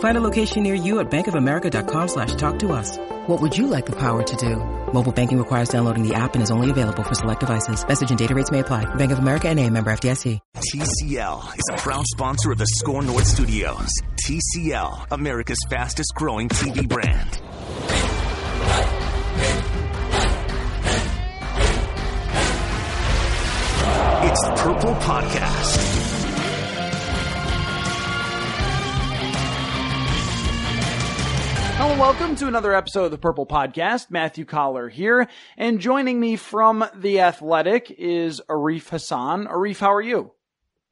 Find a location near you at bankofamerica.com slash talk to us. What would you like the power to do? Mobile banking requires downloading the app and is only available for select devices. Message and data rates may apply. Bank of America and a member FDIC. TCL is a proud sponsor of the Score North Studios. TCL, America's fastest growing TV brand. It's the Purple Podcast. Hello, welcome to another episode of the Purple Podcast. Matthew Coller here, and joining me from the Athletic is Arif Hassan. Arif, how are you?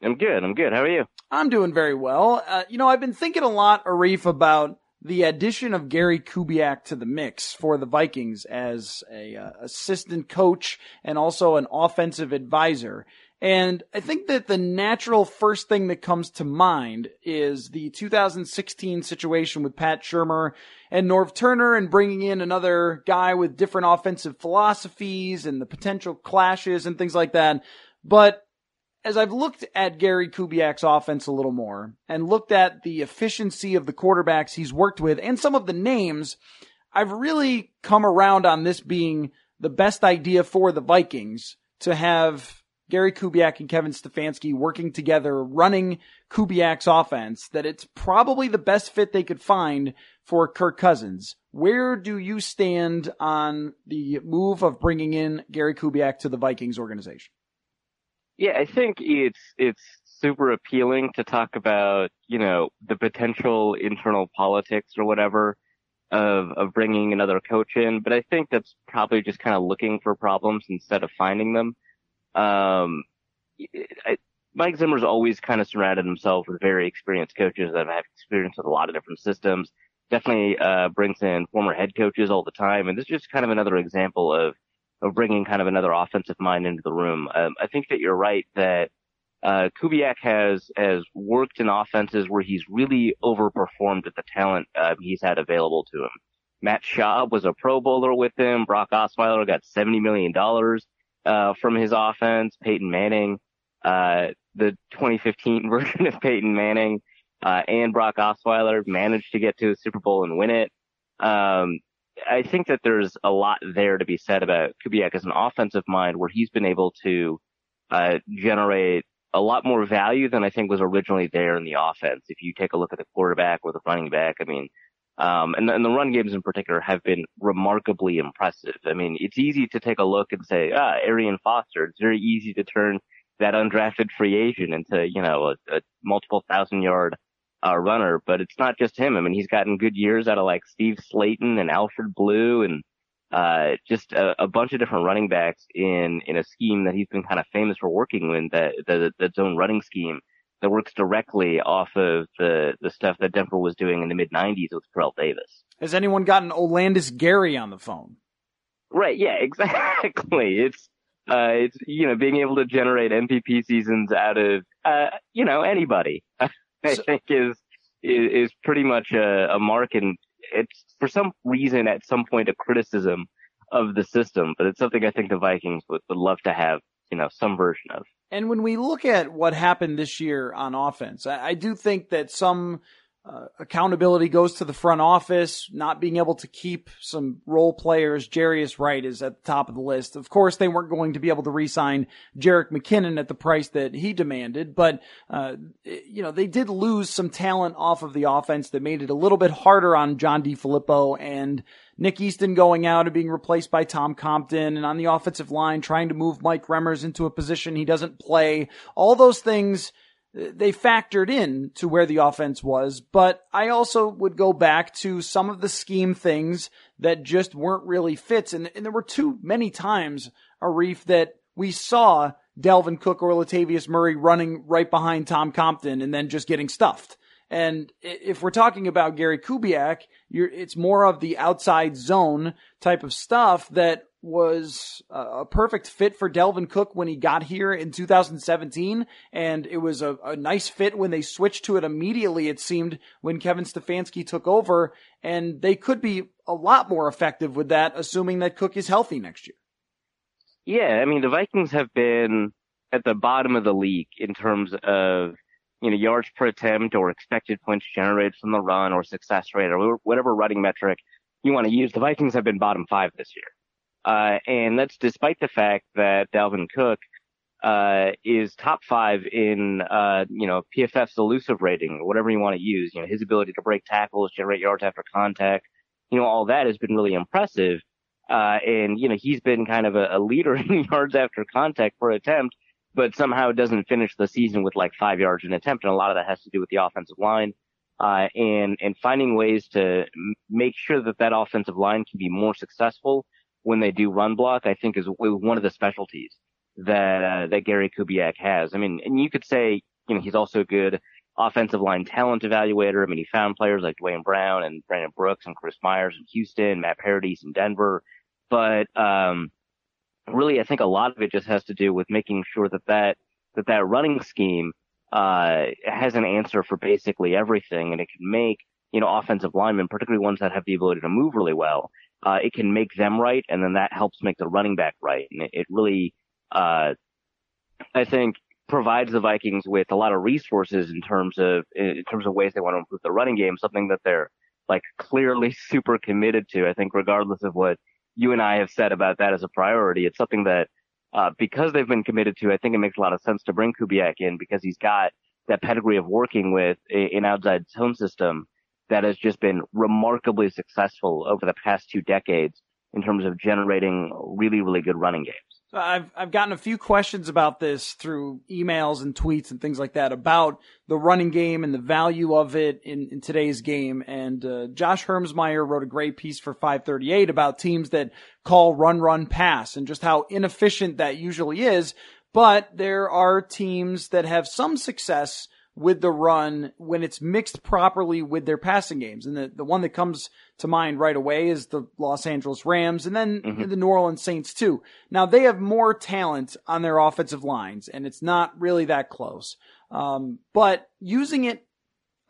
I'm good. I'm good. How are you? I'm doing very well. Uh, you know, I've been thinking a lot, Arif, about the addition of Gary Kubiak to the mix for the Vikings as a uh, assistant coach and also an offensive advisor. And I think that the natural first thing that comes to mind is the 2016 situation with Pat Shurmur and Norv Turner and bringing in another guy with different offensive philosophies and the potential clashes and things like that. But as I've looked at Gary Kubiak's offense a little more and looked at the efficiency of the quarterbacks he's worked with and some of the names, I've really come around on this being the best idea for the Vikings to have Gary Kubiak and Kevin Stefanski working together, running Kubiak's offense, that it's probably the best fit they could find for Kirk Cousins. Where do you stand on the move of bringing in Gary Kubiak to the Vikings organization? Yeah, I think it's it's super appealing to talk about, you know, the potential internal politics or whatever of of bringing another coach in, but I think that's probably just kind of looking for problems instead of finding them. Um, I, Mike Zimmer's always kind of surrounded himself with very experienced coaches that have experience with a lot of different systems. Definitely uh, brings in former head coaches all the time, and this is just kind of another example of of bringing kind of another offensive mind into the room. Um, I think that you're right that uh, Kubiak has has worked in offenses where he's really overperformed at the talent uh, he's had available to him. Matt Schaub was a Pro Bowler with him. Brock Osweiler got seventy million dollars uh, from his offense. Peyton Manning, uh, the 2015 version of Peyton Manning, uh, and Brock Osweiler managed to get to the Super Bowl and win it. Um, I think that there's a lot there to be said about Kubiak as an offensive mind where he's been able to, uh, generate a lot more value than I think was originally there in the offense. If you take a look at the quarterback or the running back, I mean, um, and, and the run games in particular have been remarkably impressive. I mean, it's easy to take a look and say, ah, Arian Foster. It's very easy to turn that undrafted free agent into, you know, a, a multiple thousand yard uh, runner, but it's not just him. I mean, he's gotten good years out of like Steve Slaton and Alfred Blue and, uh, just a, a, bunch of different running backs in, in a scheme that he's been kind of famous for working with, that, the, the zone running scheme that works directly off of the, the stuff that Denver was doing in the mid 90s with Terrell Davis. Has anyone gotten Olandis Gary on the phone? Right. Yeah, exactly. It's, uh, it's, you know, being able to generate MVP seasons out of, uh, you know, anybody, I so, think is, is, is pretty much a, a mark and it's for some reason at some point a criticism of the system, but it's something I think the Vikings would, would love to have, you know, some version of. And when we look at what happened this year on offense, I, I do think that some uh, accountability goes to the front office, not being able to keep some role players. Jarius Wright is at the top of the list. Of course, they weren't going to be able to re-sign Jerick McKinnon at the price that he demanded, but, uh, you know, they did lose some talent off of the offense that made it a little bit harder on John DeFilippo and Nick Easton going out and being replaced by Tom Compton and on the offensive line trying to move Mike Remmers into a position he doesn't play. All those things uh, they factored in to where the offense was, but I also would go back to some of the scheme things that just weren't really fits. And, and there were too many times, Arif, that we saw Dalvin Cook or Latavius Murray running right behind Tom Compton and then just getting stuffed. And if we're talking about Gary Kubiak, it's more of the outside zone type of stuff that was a perfect fit for Dalvin Cook when he got here in 2017, and it was a, a, nice fit when they switched to it immediately, it seemed, when Kevin Stefanski took over, and they could be a lot more effective with that, assuming that Cook is healthy next year. Yeah, I mean, the Vikings have been at the bottom of the league in terms of, you know, yards per attempt or expected points generated from the run or success rate or whatever running metric you want to use. The Vikings have been bottom five this year. Uh, and that's despite the fact that Dalvin Cook uh, is top five in, uh, you know, PFF's elusive rating, or whatever you want to use. You know, his ability to break tackles, generate yards after contact, you know, all that has been really impressive. Uh, and, you know, he's been kind of a, a leader in yards after contact per attempt, but somehow it doesn't finish the season with like five yards an attempt. And a lot of that has to do with the offensive line. Uh, and, and finding ways to make sure that that offensive line can be more successful when they do run block, I think is one of the specialties that uh, that Gary Kubiak has. I mean, and you could say, you know, he's also a good offensive line talent evaluator. I mean, he found players like Duane Brown and Brandon Brooks and Chris Myers in Houston, Matt Paradis in Denver. But um, really, I think a lot of it just has to do with making sure that that that that running scheme uh, has an answer for basically everything, and it can make you know offensive linemen, particularly ones that have the ability to move really well, uh, it can make them right, and then that helps make the running back right. And it, it really, uh, I think, provides the Vikings with a lot of resources in terms of in terms of ways they want to improve the running game. Something that they're like clearly super committed to. I think, regardless of what you and I have said about that as a priority, it's something that uh, because they've been committed to. I think it makes a lot of sense to bring Kubiak in because he's got that pedigree of working with an outside zone system that has just been remarkably successful over the past two decades in terms of generating really, really good running games. I've I've gotten a few questions about this through emails and tweets and things like that about the running game and the value of it in, in today's game. And uh, Josh Hermsmeyer wrote a great piece for 538 about teams that call run run pass and just how inefficient that usually is. But there are teams that have some success with the run when it's mixed properly with their passing games. And the, the one that comes to mind right away is the Los Angeles Rams and then mm-hmm. the New Orleans Saints too. Now they have more talent on their offensive lines and it's not really that close. Um, but using it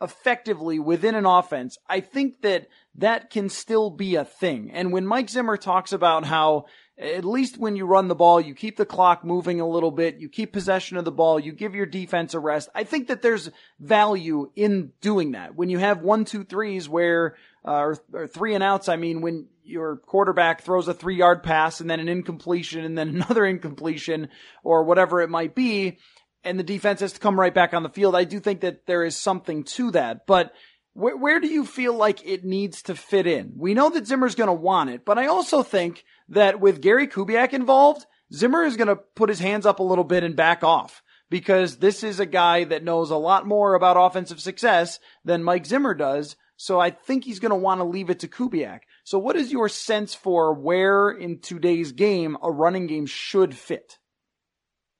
effectively within an offense, I think that that can still be a thing. And when Mike Zimmer talks about how at least when you run the ball, you keep the clock moving a little bit, you keep possession of the ball, you give your defense a rest. I think that there's value in doing that. When you have one, two, threes where, uh, or, three and outs, I mean, when your quarterback throws a three yard pass and then an incompletion and then another incompletion or whatever it might be, and the defense has to come right back on the field. I do think that there is something to that, but where do you feel like it needs to fit in? We know that Zimmer's going to want it, but I also think that with Gary Kubiak involved, Zimmer is going to put his hands up a little bit and back off because this is a guy that knows a lot more about offensive success than Mike Zimmer does. So I think he's going to want to leave it to Kubiak. So what is your sense for where in today's game a running game should fit?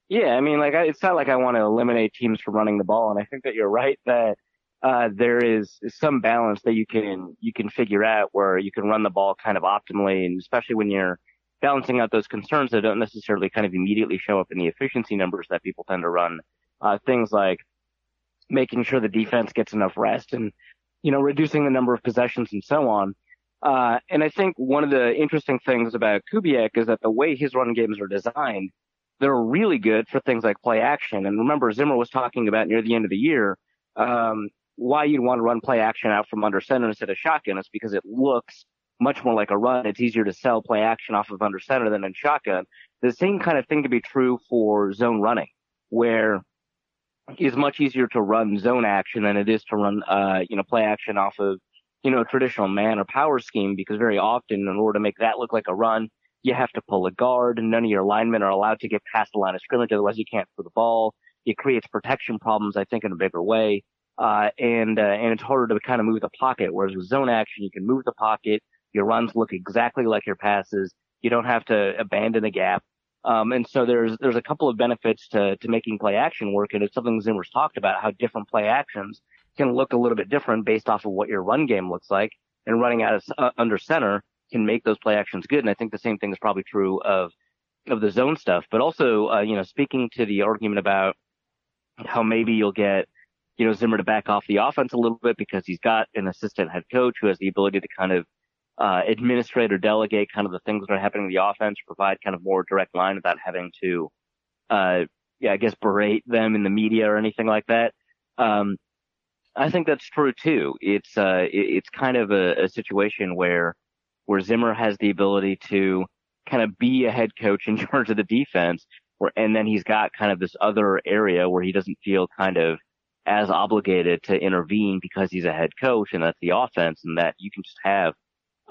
Yeah, I mean, like, it's not like I want to eliminate teams from running the ball. And I think that you're right that uh, there is, some balance that you can you can figure out where you can run the ball kind of optimally, and especially when you're balancing out those concerns that don't necessarily kind of immediately show up in the efficiency numbers that people tend to run. Uh, things like making sure the defense gets enough rest and you know reducing the number of possessions and so on. Uh, and I think one of the interesting things about Kubiak is that the way his run games are designed, they're really good for things like play action. And remember, Zimmer was talking about near the end of the year um, why you'd want to run play action out from under center instead of shotgun is because it looks much more like a run. It's easier to sell play action off of under center than in shotgun. The same kind of thing can be true for zone running, where it's much easier to run zone action than it is to run, uh, you know, play action off of, you know, a traditional man or power scheme because very often in order to make that look like a run, you have to pull a guard and none of your linemen are allowed to get past the line of scrimmage. Otherwise you can't throw the ball. It creates protection problems, I think, in a bigger way. Uh, and, uh, and it's harder to kind of move the pocket. Whereas with zone action, you can move the pocket. Your runs look exactly like your passes. You don't have to abandon a gap. Um, and so there's, there's a couple of benefits to, to making play action work. And it's something Zimmer's talked about how different play actions can look a little bit different based off of what your run game looks like and running out of uh, under center can make those play actions good. And I think the same thing is probably true of, of the zone stuff, but also, uh, you know, speaking to the argument about how maybe you'll get, you know, Zimmer to back off the offense a little bit because he's got an assistant head coach who has the ability to kind of uh, administrate or delegate kind of the things that are happening in the offense, provide kind of more direct line without having to, uh, yeah, I guess berate them in the media or anything like that. Um, I think that's true too. It's, uh, it, it's kind of a, a situation where, where Zimmer has the ability to kind of be a head coach in charge of the defense, where, and then he's got kind of this other area where he doesn't feel kind of as obligated to intervene because he's a head coach and that's the offense and that you can just have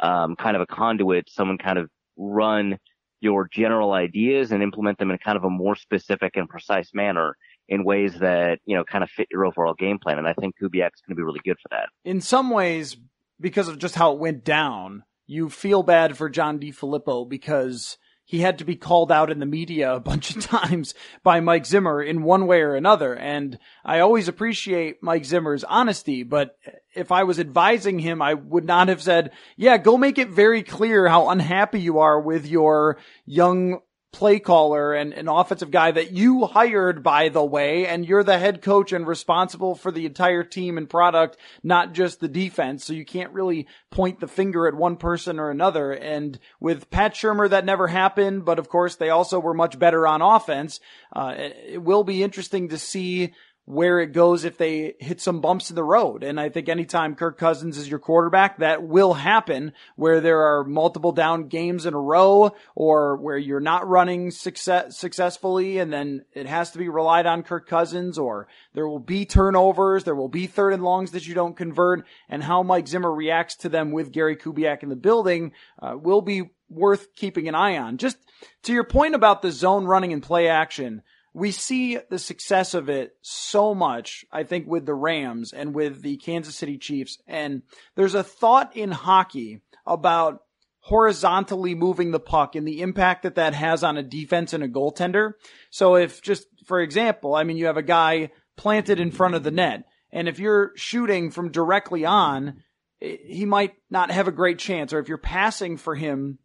um, kind of a conduit, someone kind of run your general ideas and implement them in kind of a more specific and precise manner in ways that, you know, kind of fit your overall game plan. And I think Kubiak's going to be really good for that. In some ways, because of just how it went down, you feel bad for John DeFilippo because he had to be called out in the media a bunch of times by Mike Zimmer in one way or another. And I always appreciate Mike Zimmer's honesty, but if I was advising him, I would not have said, yeah, go make it very clear how unhappy you are with your young play caller and an offensive guy that you hired, by the way, and you're the head coach and responsible for the entire team and product, not just the defense. So you can't really point the finger at one person or another. And with Pat Shurmur, that never happened. But of course, they also were much better on offense. Uh, it will be interesting to see where it goes if they hit some bumps in the road. And I think anytime Kirk Cousins is your quarterback, that will happen where there are multiple down games in a row or where you're not running success successfully and then it has to be relied on Kirk Cousins or there will be turnovers. There will be third and longs that you don't convert and how Mike Zimmer reacts to them with Gary Kubiak in the building uh, will be worth keeping an eye on. Just to your point about the zone running and play action, we see the success of it so much, I think, with the Rams and with the Kansas City Chiefs. And there's a thought in hockey about horizontally moving the puck and the impact that that has on a defense and a goaltender. So if just, for example, I mean, you have a guy planted in front of the net, and if you're shooting from directly on, eh, he might not have a great chance. Or if you're passing for him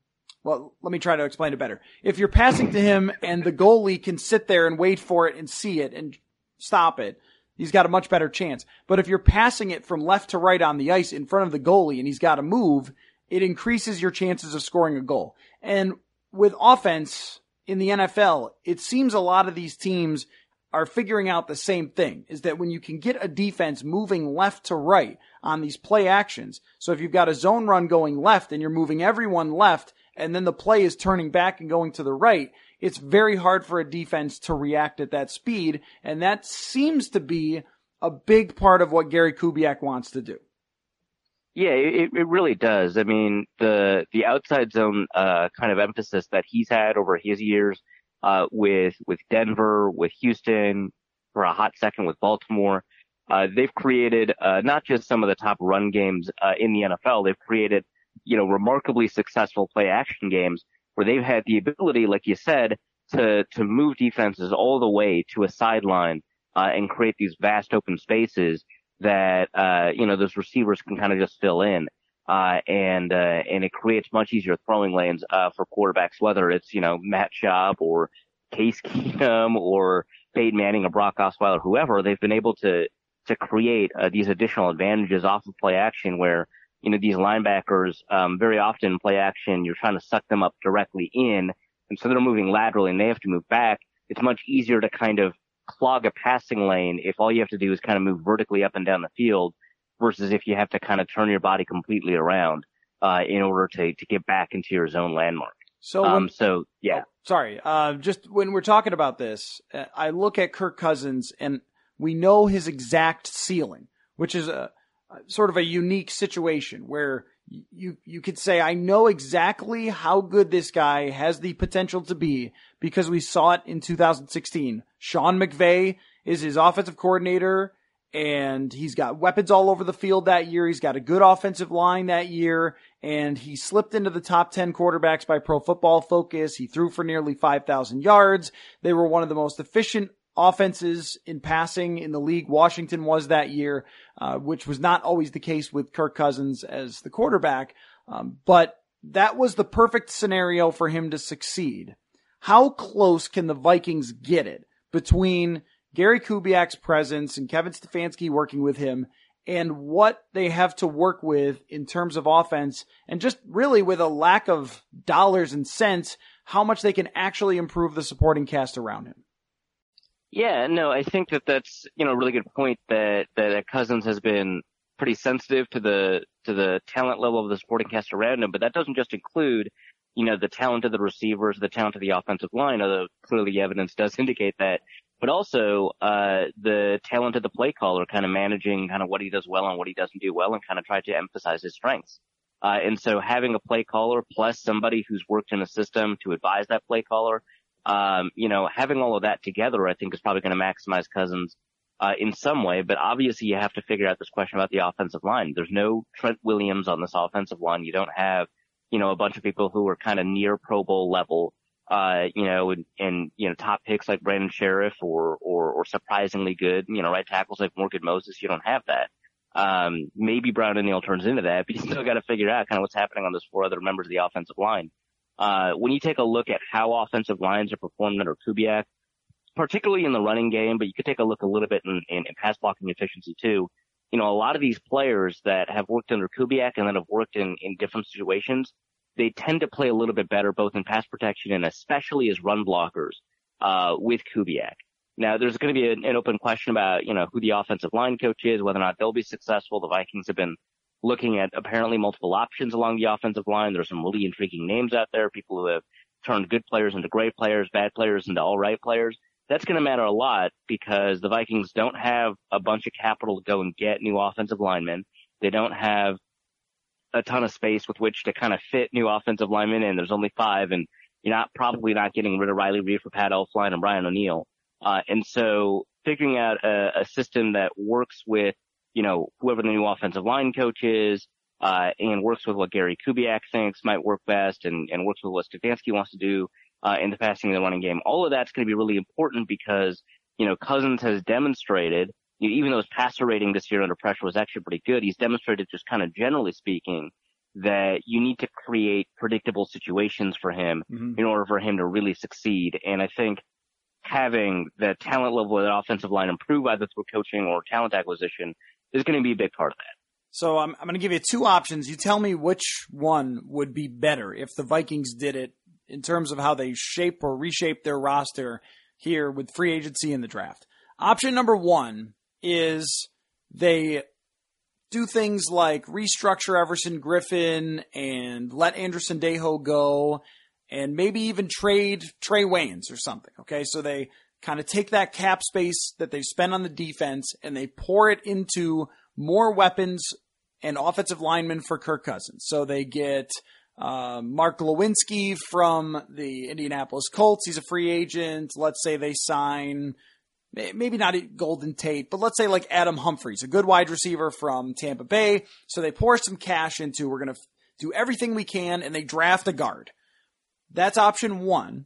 well, let me try to explain it better. If you're passing to him and the goalie can sit there and wait for it and see it and stop it, he's got a much better chance. But if you're passing it from left to right on the ice in front of the goalie and he's got to move, it increases your chances of scoring a goal. And with offense in the NFL, it seems a lot of these teams are figuring out the same thing is that when you can get a defense moving left to right on these play actions. So if you've got a zone run going left and you're moving everyone left and then the play is turning back and going to the right, it's very hard for a defense to react at that speed. And that seems to be a big part of what Gary Kubiak wants to do. Yeah, it, it really does. I mean, the, the outside zone, uh, kind of emphasis that he's had over his years, uh, with, with Denver, with Houston, for a hot second with Baltimore, uh, they've created, uh, not just some of the top run games, uh, in the NFL, they've created you know, remarkably successful play action games where they've had the ability, like you said, to, to move defenses all the way to a sideline, uh, and create these vast open spaces that, uh, you know, those receivers can kind of just fill in. Uh, and, uh, and it creates much easier throwing lanes, uh, for quarterbacks, whether it's, you know, Matt Schaub or Case Keenum or Peyton Manning or Brock Osweiler, whoever, they've been able to, to create, uh, these additional advantages off of play action where, you know, these linebackers, um, very often play action, you're trying to suck them up directly in. And so they're moving laterally and they have to move back. It's much easier to kind of clog a passing lane if all you have to do is kind of move vertically up and down the field versus if you have to kind of turn your body completely around uh, in order to to get back into your zone landmark. So, Um, when, so yeah, oh, sorry. Uh, just when we're talking about this, uh, I look at Kirk Cousins and we know his exact ceiling, which is a, a sort of a unique situation where you you could say I know exactly how good this guy has the potential to be because we saw it in 2016. Sean McVay is his offensive coordinator and he's got weapons all over the field that year. He's got a good offensive line that year, and he slipped into the top 10 quarterbacks by Pro Football Focus. He threw for nearly 5,000 yards. They were one of the most efficient offenses in passing in the league. Washington was that year, uh, which was not always the case with Kirk Cousins as the quarterback. Um, but that was the perfect scenario for him to succeed. How close can the Vikings get it between Gary Kubiak's presence and Kevin Stefanski working with him and what they have to work with in terms of offense and just really with a lack of dollars and cents, how much they can actually improve the supporting cast around him. Yeah, no, I think that that's you know a really good point that that Cousins has been pretty sensitive to the to the talent level of the supporting cast around him, but that doesn't just include you know the talent of the receivers, the talent of the offensive line, although clearly evidence does indicate that, but also uh the talent of the play caller, kind of managing kind of what he does well and what he doesn't do well, and kind of try to emphasize his strengths. Uh, and so having a play caller plus somebody who's worked in a system to advise that play caller um, you know, having all of that together, I think is probably going to maximize Cousins, uh, in some way, but obviously you have to figure out this question about the offensive line. There's no Trent Williams on this offensive line. You don't have, you know, a bunch of people who are kind of near Pro Bowl level, uh, you know, and, and, you know, top picks like Brandon Scherff or, or, or surprisingly good, you know, right tackles like Morgan Moses. You don't have that. Um, maybe Brian O'Neill turns into that, but you still got to figure out kind of what's happening on those four other members of the offensive line. Uh, when you take a look at how offensive lines are performed under Kubiak, particularly in the running game, but you could take a look a little bit in, in, in pass blocking efficiency too. You know, a lot of these players that have worked under Kubiak and then have worked in, in different situations, they tend to play a little bit better both in pass protection and especially as run blockers, uh, with Kubiak. Now, there's going to be an, an open question about, you know, who the offensive line coach is, whether or not they'll be successful. The Vikings have been looking at apparently multiple options along the offensive line. There's some really intriguing names out there, people who have turned good players into great players, bad players into all right players. That's going to matter a lot because the Vikings don't have a bunch of capital to go and get new offensive linemen. They don't have a ton of space with which to kind of fit new offensive linemen in. There's only five and you're not probably not getting rid of Riley Reiff for Pat Elflein and Brian O'Neill. Uh, and so figuring out a, a system that works with you know, whoever the new offensive line coach is, uh, and works with what Gary Kubiak thinks might work best and, and works with what Stefanski wants to do, uh, in the passing and the running game. All of that's going to be really important because, you know, Cousins has demonstrated, you know, even though his passer rating this year under pressure was actually pretty good, he's demonstrated just kind of generally speaking that you need to create predictable situations for him Mhm. in order for him to really succeed. And I think having the talent level of the offensive line improve either through coaching or talent acquisition is going to be a big part of that. So I'm, I'm going to give you two options. You tell me which one would be better if the Vikings did it in terms of how they shape or reshape their roster here with free agency and the draft. Option number one is they do things like restructure Everson Griffen and let Andrew Sendejo go and maybe even trade Trae Waynes or something. Okay. So they kind of take that cap space that they spend on the defense and they pour it into more weapons and offensive linemen for Kirk Cousins. So they get uh, Mark Glowinski from the Indianapolis Colts. He's a free agent. Let's say they sign maybe not Golden Tate, but let's say like Adam Humphries, a good wide receiver from Tampa Bay. So they pour some cash into. We're going to do everything we can, and they draft a guard. That's option one.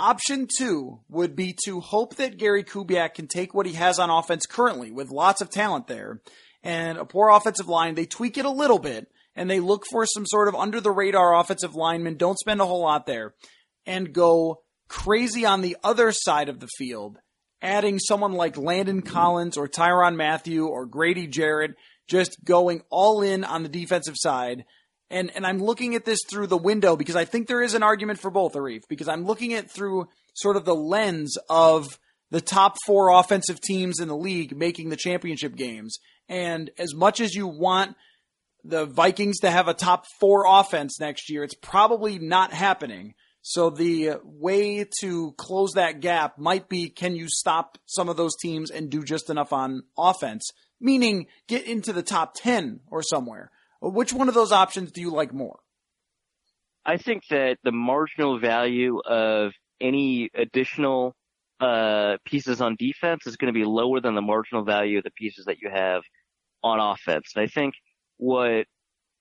Option two would be to hope that Gary Kubiak can take what he has on offense currently with lots of talent there and a poor offensive line. They tweak it a little bit and they look for some sort of under the radar offensive lineman. Don't spend a whole lot there and go crazy on the other side of the field, adding someone like Landon Collins or Tyrann Mathieu or Grady Jarrett, just going all in on the defensive side. And and I'm looking at this through the window because I think there is an argument for both, Arif, because I'm looking at through sort of the lens of the top four offensive teams in the league making the championship games. And as much as you want the Vikings to have a top four offense next year, it's probably not happening. So the way to close that gap might be can you stop some of those teams and do just enough on offense? Meaning get into the top 10 or somewhere. Which one of those options do you like more? I think that the marginal value of any additional uh, pieces on defense is going to be lower than the marginal value of the pieces that you have on offense. And I think what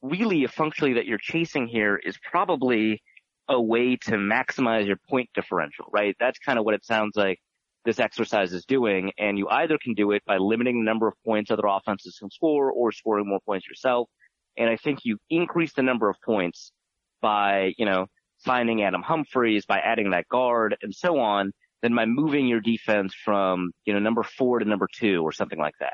really functionally that you're chasing here is probably a way to maximize your point differential, right? That's kind of what it sounds like this exercise is doing. And you either can do it by limiting the number of points other offenses can score or scoring more points yourself. And I think you increase the number of points by, you know, signing Adam Humphries, by adding that guard and so on, than by moving your defense from, you know, number four to number two or something like that.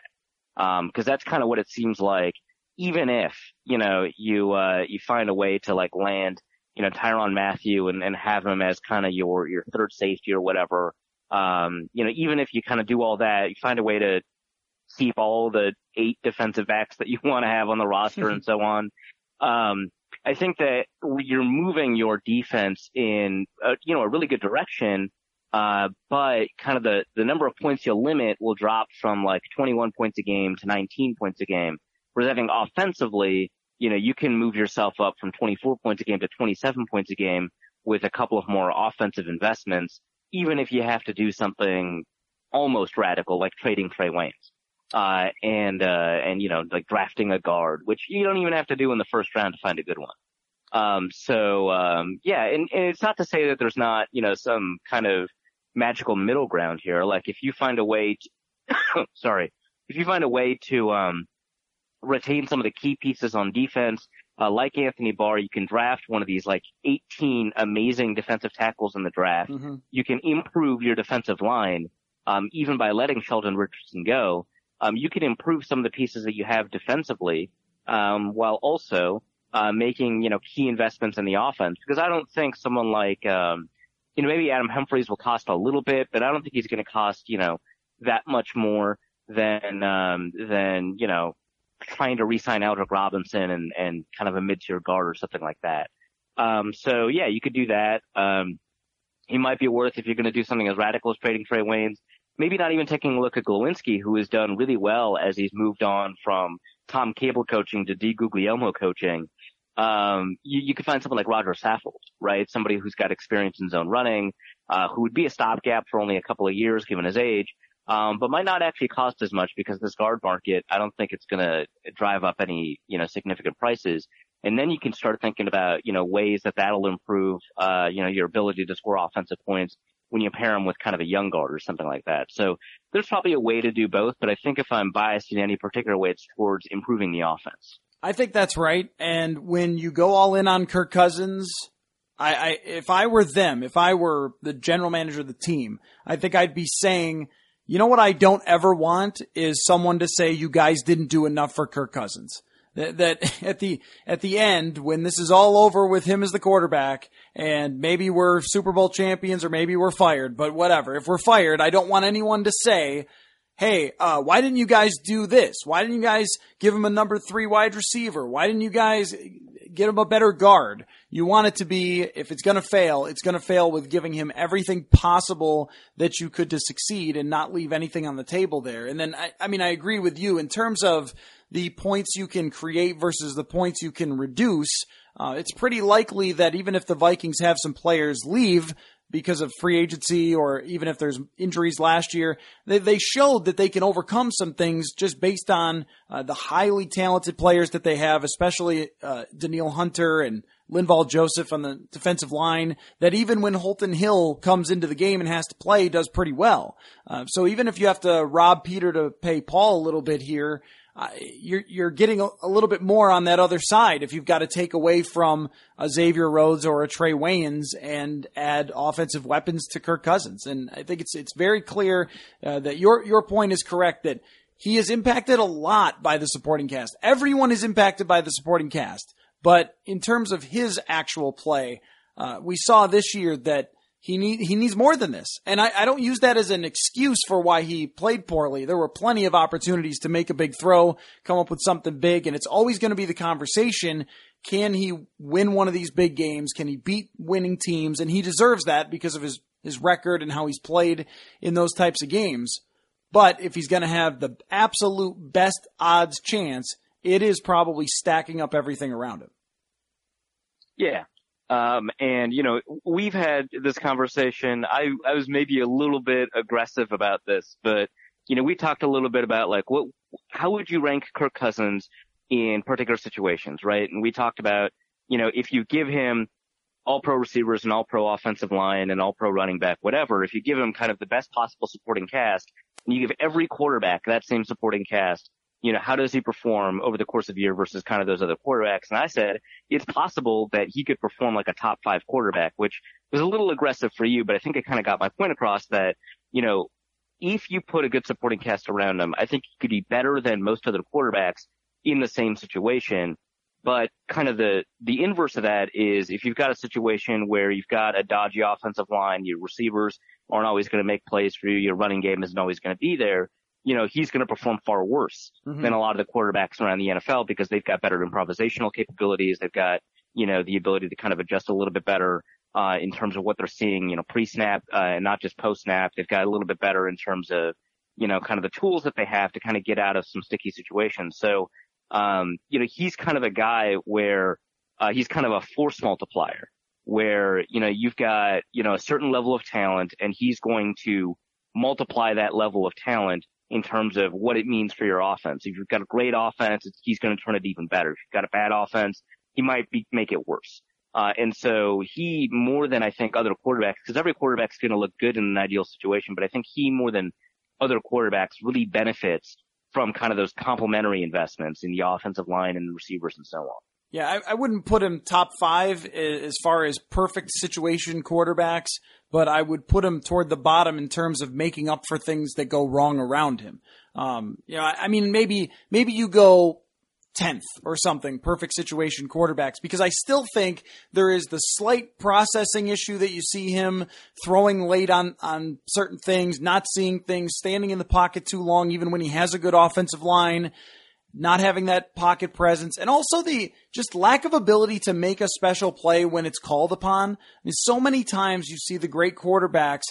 Um, cause that's kind of what it seems like. Even if, you know, you, uh, you find a way to like land, you know, Tyrann Mathieu and, and have him as kind of your, your third safety or whatever. Um, you know, even if you kind of do all that, you find a way to keep all the eight defensive backs that you want to have on the roster and so on. Um, I think that you're moving your defense in, a, you know, a really good direction. Uh, but kind of the, the number of points you'll limit will drop from like 21 points a game to 19 points a game. Whereas having offensively, you know, you can move yourself up from 24 points a game to 27 points a game with a couple of more offensive investments, even if you have to do something almost radical like trading Trae Waynes. Uh, and, uh, and, you know, like drafting a guard, which you don't even have to do in the first round to find a good one. Um, so, um, yeah, and, and it's not to say that there's not, you know, some kind of magical middle ground here. Like if you find a way to, sorry, if you find a way to, um, retain some of the key pieces on defense, uh, like Anthony Barr, you can draft one of these like 18 amazing defensive tackles in the draft. Mm-hmm. You can improve your defensive line, um, even by letting Sheldon Richardson go um, you can improve some of the pieces that you have defensively, um, while also uh, making you know key investments in the offense. Because I don't think someone like um, you know maybe Adam Humphries will cost a little bit, but I don't think he's going to cost you know that much more than um, than you know trying to re-sign Aldrick Robinson and and kind of a mid-tier guard or something like that. Um, so yeah, you could do that. Um, he might be worth if you're going to do something as radical as trading Trae Waynes maybe not even taking a look at Glowinski, who has done really well as he's moved on from Tom Cable coaching to DeGuglielmo coaching. Um, you, you could find someone like Roger Saffold, right? Somebody who's got experience in zone running, uh, who would be a stopgap for only a couple of years given his age, um, but might not actually cost as much because this guard market, I don't think it's going to drive up any, you know, significant prices. And then you can start thinking about, you know, ways that that'll improve, uh, you know, your ability to score offensive points when you pair him with kind of a young guard or something like that. So there's probably a way to do both, but I think if I'm biased in any particular way, it's towards improving the offense. I think that's right. And when you go all in on Kirk Cousins, I, I if I were them, if I were the general manager of the team, I think I'd be saying, you know what I don't ever want is someone to say you guys didn't do enough for Kirk Cousins that, that at the at the end when this is all over with him as the quarterback and maybe we're Super Bowl champions or maybe we're fired, but whatever. If we're fired, I don't want anyone to say, "Hey, uh, why didn't you guys do this? Why didn't you guys give him a number three wide receiver? Why didn't you guys get him a better guard?" You want it to be, if it's going to fail, it's going to fail with giving him everything possible that you could to succeed and not leave anything on the table there. And then, I, I mean, I agree with you in terms of the points you can create versus the points you can reduce, uh, it's pretty likely that even if the Vikings have some players leave because of free agency or even if there's injuries last year, they, they showed that they can overcome some things just based on uh, the highly talented players that they have, especially uh, Danielle Hunter and Linval Joseph on the defensive line that even when Holton Hill comes into the game and has to play, does pretty well. Uh, so even if you have to rob Peter to pay Paul a little bit here, uh, you're you're getting a, a, little bit more on that other side if you've got to take away from a Xavier Rhodes or a Trae Waynes and add offensive weapons to Kirk Cousins. And I think it's it's very clear uh, that your your point is correct that he is impacted a lot by the supporting cast. Everyone is impacted by the supporting cast, but in terms of his actual play, uh, we saw this year that he need he needs more than this. And I, I don't use that as an excuse for why he played poorly. There were plenty of opportunities to make a big throw, come up with something big, and it's always going to be the conversation. Can he win one of these big games? Can he beat winning teams? And he deserves that because of his, his record and how he's played in those types of games. But if he's going to have the absolute best odds chance, it is probably stacking up everything around him. Yeah, um, and you know, we've had this conversation. I, I was maybe a little bit aggressive about this, but you know, we talked a little bit about like what, how would you rank Kirk Cousins in particular situations, right? And we talked about, you know, if you give him all pro receivers and all pro offensive line and all pro running back, whatever, if you give him kind of the best possible supporting cast and you give every quarterback that same supporting cast, you know, how does he perform over the course of the year versus kind of those other quarterbacks? And I said, it's possible that he could perform like a top five quarterback, which was a little aggressive for you, but I think I kind of got my point across that, you know, if you put a good supporting cast around him, I think he could be better than most other quarterbacks in the same situation. But kind of the, the inverse of that is if you've got a situation where you've got a dodgy offensive line, your receivers aren't always going to make plays for you, your running game isn't always going to be there, you know, he's going to perform far worse mm-hmm. than a lot of the quarterbacks around the NFL because they've got better improvisational capabilities. They've got, you know, the ability to kind of adjust a little bit better, uh, in terms of what they're seeing, you know, pre-snap, uh, and not just post-snap. They've got a little bit better in terms of, you know, kind of the tools that they have to kind of get out of some sticky situations. So, um, you know, he's kind of a guy where, uh, he's kind of a force multiplier where, you know, you've got, you know, a certain level of talent and he's going to multiply that level of talent in terms of what it means for your offense. If you've got a great offense, he's going to turn it even better. If you've got a bad offense, he might be, make it worse. Uh, and so he more than I think other quarterbacks, because every quarterback's going to look good in an ideal situation, but I think he more than other quarterbacks really benefits from kind of those complementary investments in the offensive line and the receivers and so on. Yeah, I, I, wouldn't put him top five as far as perfect situation quarterbacks, but I would put him toward the bottom in terms of making up for things that go wrong around him. Um, you know, I, I mean, maybe maybe you go 10th or something, perfect situation quarterbacks, because I still think there is the slight processing issue that you see him throwing late on, on certain things, not seeing things, standing in the pocket too long, even when he has a good offensive line not having that pocket presence, and also the just lack of ability to make a special play when it's called upon. I mean, so many times you see the great quarterbacks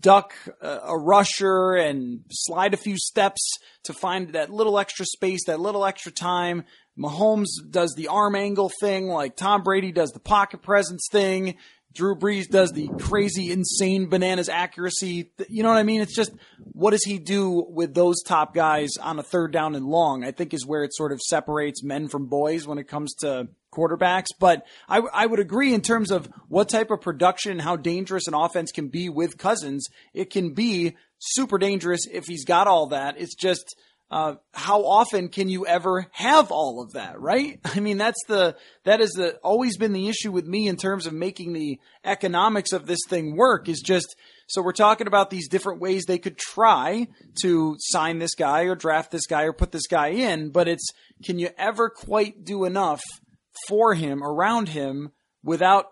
duck a, rusher and slide a few steps to find that little extra space, that little extra time. Mahomes does the arm angle thing like Tom Brady does the pocket presence thing. Drew Brees does the crazy, insane bananas accuracy. You know what I mean? It's just what does he do with those top guys on a third down and long? I think is where it sort of separates men from boys when it comes to quarterbacks. But I, I would agree in terms of what type of production and how dangerous an offense can be with Cousins. It can be super dangerous if he's got all that. It's just uh, how often can you ever have all of that, right? I mean, that's the, that is the, always been the issue with me in terms of making the economics of this thing work is just, so we're talking about these different ways they could try to sign this guy or draft this guy or put this guy in, but it's, can you ever quite do enough for him, around him, without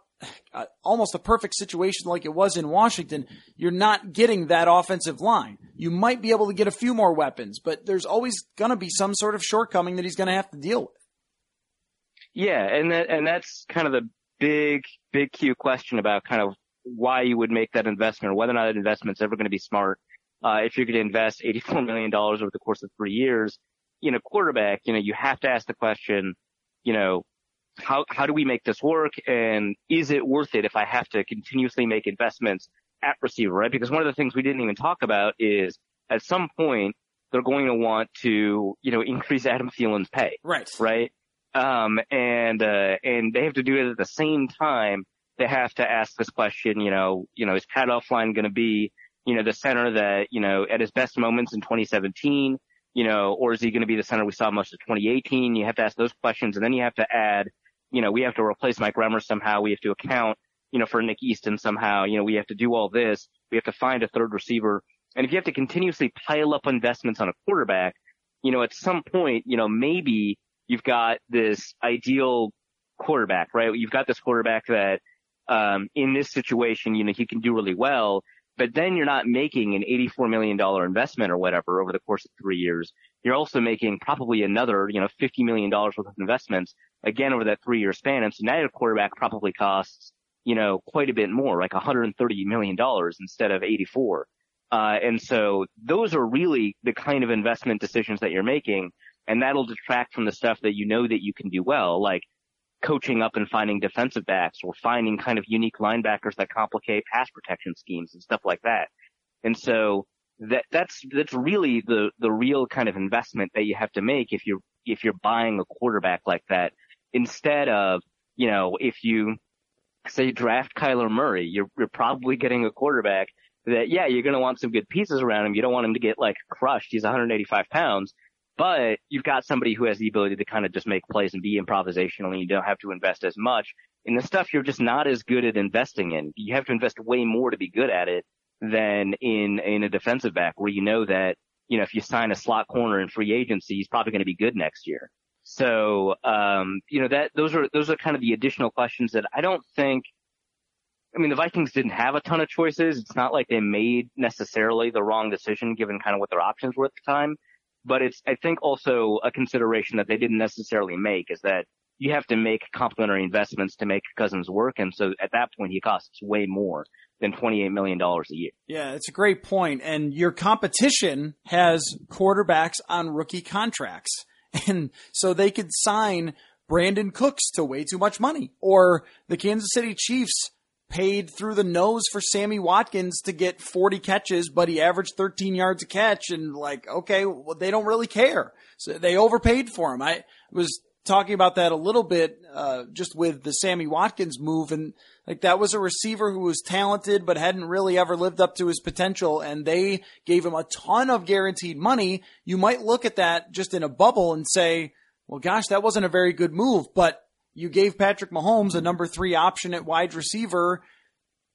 almost a perfect situation like it was in Washington, you're not getting that offensive line. You might be able to get a few more weapons, but there's always going to be some sort of shortcoming that he's going to have to deal with. Yeah, and that and that's kind of the big big Q question about kind of why you would make that investment or whether or not that investment's ever going to be smart. Uh, if you're going to invest $84 million over the course of three years in a quarterback, you know, you have to ask the question, you know, how, how do we make this work? And is it worth it if I have to continuously make investments at receiver, right? Because one of the things we didn't even talk about is at some point they're going to want to, you know, increase Adam Thielen's pay. Right. Right. Um, and, uh, and they have to do it at the same time. They have to ask this question, you know, you know, is Pat Elflein going to be, you know, the center that, you know, at his best moments in 2017, you know, or is he going to be the center we saw most of 2018? You have to ask those questions and then you have to add, you know, we have to replace Mike Remmer somehow. We have to account, you know, for Nick Easton somehow. You know, we have to do all this. We have to find a third receiver. And if you have to continuously pile up investments on a quarterback, you know, at some point, you know, maybe you've got this ideal quarterback, right? You've got this quarterback that, um, in this situation, you know, he can do really well, but then you're not making an $84 million investment or whatever over the course of three years. You're also making probably another, you know, $50 million worth of investments again over that three year span. And so now your quarterback probably costs, you know, quite a bit more, like $130 million instead of 84. Uh, and so those are really the kind of investment decisions that you're making. And that'll detract from the stuff that you know that you can do well, like coaching up and finding defensive backs or finding kind of unique linebackers that complicate pass protection schemes and stuff like that. And so that, that's, that's really the, the real kind of investment that you have to make if you're, if you're buying a quarterback like that instead of, you know, if you say draft Kyler Murray, you're, you're probably getting a quarterback that, yeah, you're going to want some good pieces around him. You don't want him to get like crushed. He's 185 pounds, but you've got somebody who has the ability to kind of just make plays and be improvisational and you don't have to invest as much in the stuff you're just not as good at investing in. You have to invest way more to be good at it than in, in a defensive back where you know that, you know, if you sign a slot corner in free agency, he's probably going to be good next year. So, um, you know, that, those are, those are kind of the additional questions that I don't think, I mean, the Vikings didn't have a ton of choices. It's not like they made necessarily the wrong decision given kind of what their options were at the time but it's, I think also a consideration that they didn't necessarily make is that you have to make complementary investments to make Cousins work. And so at that point, he costs way more than $28 million a year. Yeah, it's a great point. And your competition has quarterbacks on rookie contracts. And so they could sign Brandin Cooks to way too much money or the Kansas City Chiefs paid through the nose for Sammy Watkins to get 40 catches, but he averaged 13 yards a catch and like, okay, well, they don't really care. So they overpaid for him. I was talking about that a little bit, uh, just with the Sammy Watkins move and like that was a receiver who was talented, but hadn't really ever lived up to his potential and they gave him a ton of guaranteed money. You might look at that just in a bubble and say, well, gosh, that wasn't a very good move, but you gave Patrick Mahomes a number three option at wide receiver.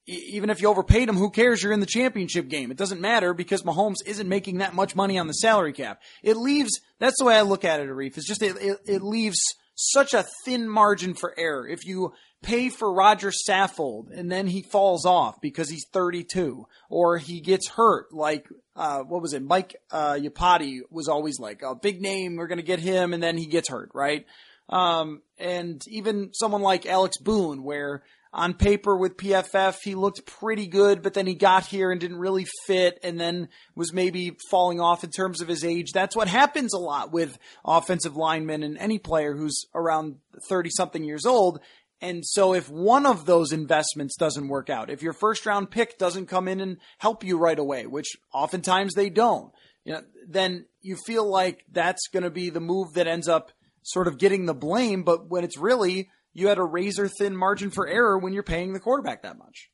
Even if you overpaid him, who cares? You're in the championship game. It doesn't matter because Mahomes isn't making that much money on the salary cap. It leaves, that's the way I look at it, Arif. It's just, it, it, it leaves such a thin margin for error. If you pay for Roger Saffold and then he falls off because he's 32 or he gets hurt like uh, what was it Mike uh, Iupati was always like a big name we're going to get him and then he gets hurt right um, and even someone like Alex Boone, where on paper with PFF, he looked pretty good, but then he got here and didn't really fit and then was maybe falling off in terms of his age. That's what happens a lot with offensive linemen and any player who's around 30 something years old. And so if one of those investments doesn't work out, if your first round pick doesn't come in and help you right away, which oftentimes they don't, you know, then you feel like that's going to be the move that ends up sort of getting the blame, but when it's really you had a razor thin margin for error when you're paying the quarterback that much.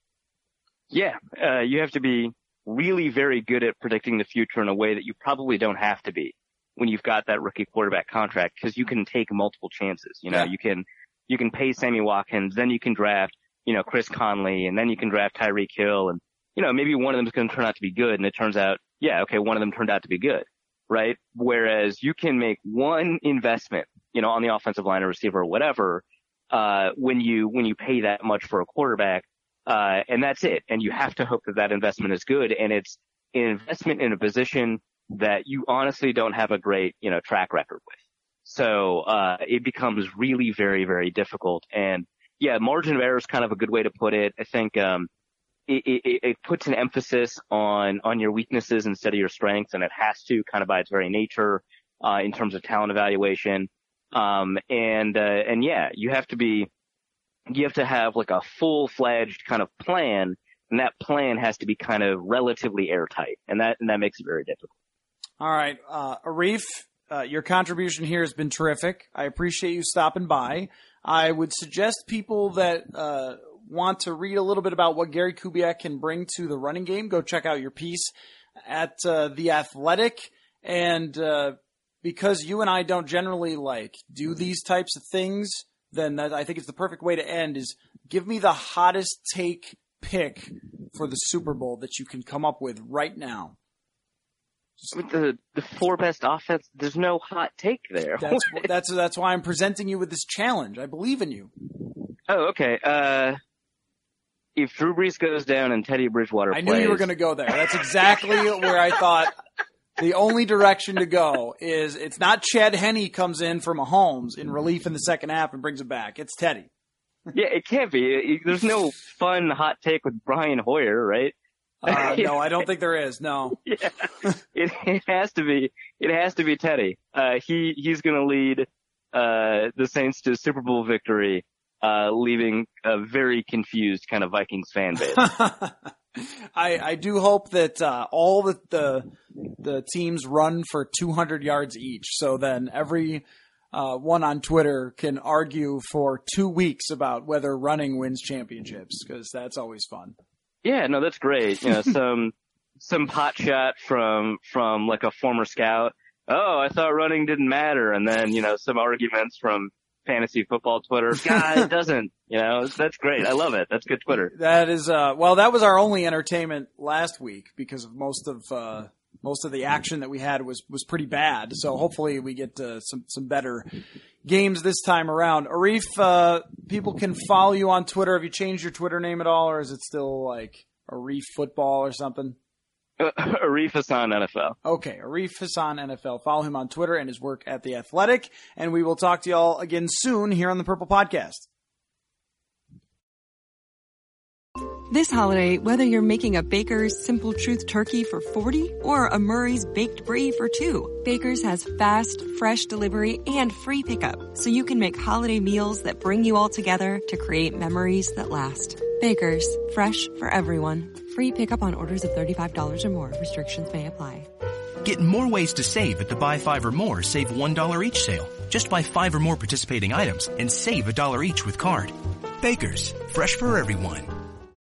Yeah, uh, you have to be really very good at predicting the future in a way that you probably don't have to be when you've got that rookie quarterback contract because you can take multiple chances. You know, yeah. you can you can pay Sammy Watkins, then you can draft you know Chris Conley, and then you can draft Tyreek Hill, and you know maybe one of them is going to turn out to be good, and it turns out yeah okay one of them turned out to be good right? Whereas you can make one investment, you know, on the offensive line or receiver or whatever, uh, when you, when you pay that much for a quarterback, uh, and that's it. And you have to hope that that investment is good. And it's an investment in a position that you honestly don't have a great, you know, track record with. So, uh, it becomes really very, very difficult. And yeah, margin of error is kind of a good way to put it. I think, um, it, it, it, puts an emphasis on on your weaknesses instead of your strengths, and it has to kind of by its very nature uh, in terms of talent evaluation. Um, and uh, and yeah, you have to be you have to have like a full fledged kind of plan, and that plan has to be kind of relatively airtight, and that and that makes it very difficult. All right, uh, Arif, uh, your contribution here has been terrific. I appreciate you stopping by. I would suggest people that uh, want to read a little bit about what Gary Kubiak can bring to the running game, go check out your piece at uh, the Athletic. And uh, because you and I don't generally like do these types of things, then that, I think it's the perfect way to end. Is give me the hottest take pick for the Super Bowl that you can come up with right now. With the the four best offense, there's no hot take there. That's that's that's why I'm presenting you with this challenge. I believe in you. Oh, okay. Uh, if Drew Brees goes down and Teddy Bridgewater I plays, knew you were going to go there. That's exactly where I thought the only direction to go is it's not Chad Henne comes in for Mahomes in relief in the second half and brings it back. It's Teddy. yeah, it can't be. There's no fun hot take with Brian Hoyer, right? Uh, no, I don't think there is. No. Yeah, it, it has to be. It has to be Teddy. Uh, he he's going to lead uh, the Saints to Super Bowl victory, uh, leaving a very confused kind of Vikings fan base. I, I do hope that uh, all the, the the teams run for 200 yards each. So then every uh, one on Twitter can argue for two weeks about whether running wins championships because that's always fun. Yeah, no, that's great. You know, some some pot shot from from like a former scout. Oh, I thought running didn't matter, and then you know some arguments from fantasy football Twitter. God, it doesn't. You know, that's great. I love it. That's good Twitter. That is uh well that was our only entertainment last week because of most of uh most of the action that we had was was pretty bad. So hopefully we get uh, some some better games this time around. Arif, uh, people can follow you on Twitter. Have you changed your Twitter name at all, or is it still like Arif Football or something? Arif Hassan NFL. Okay, Arif Hassan NFL. Follow him on Twitter and his work at The Athletic. And we will talk to y'all again soon here on the Purple Podcast. This holiday, whether you're making a Baker's Simple Truth turkey for 40 or a Murray's Baked Brie for two, Baker's has fast, fresh delivery and free pickup, so you can make holiday meals that bring you all together to create memories that last. Baker's, fresh for everyone. Free pickup on orders of $35 or more. Restrictions may apply. Get more ways to save at the Buy Five or More Save $1 each sale. Just buy five or more participating items and save a dollar each with card. Baker's, fresh for everyone.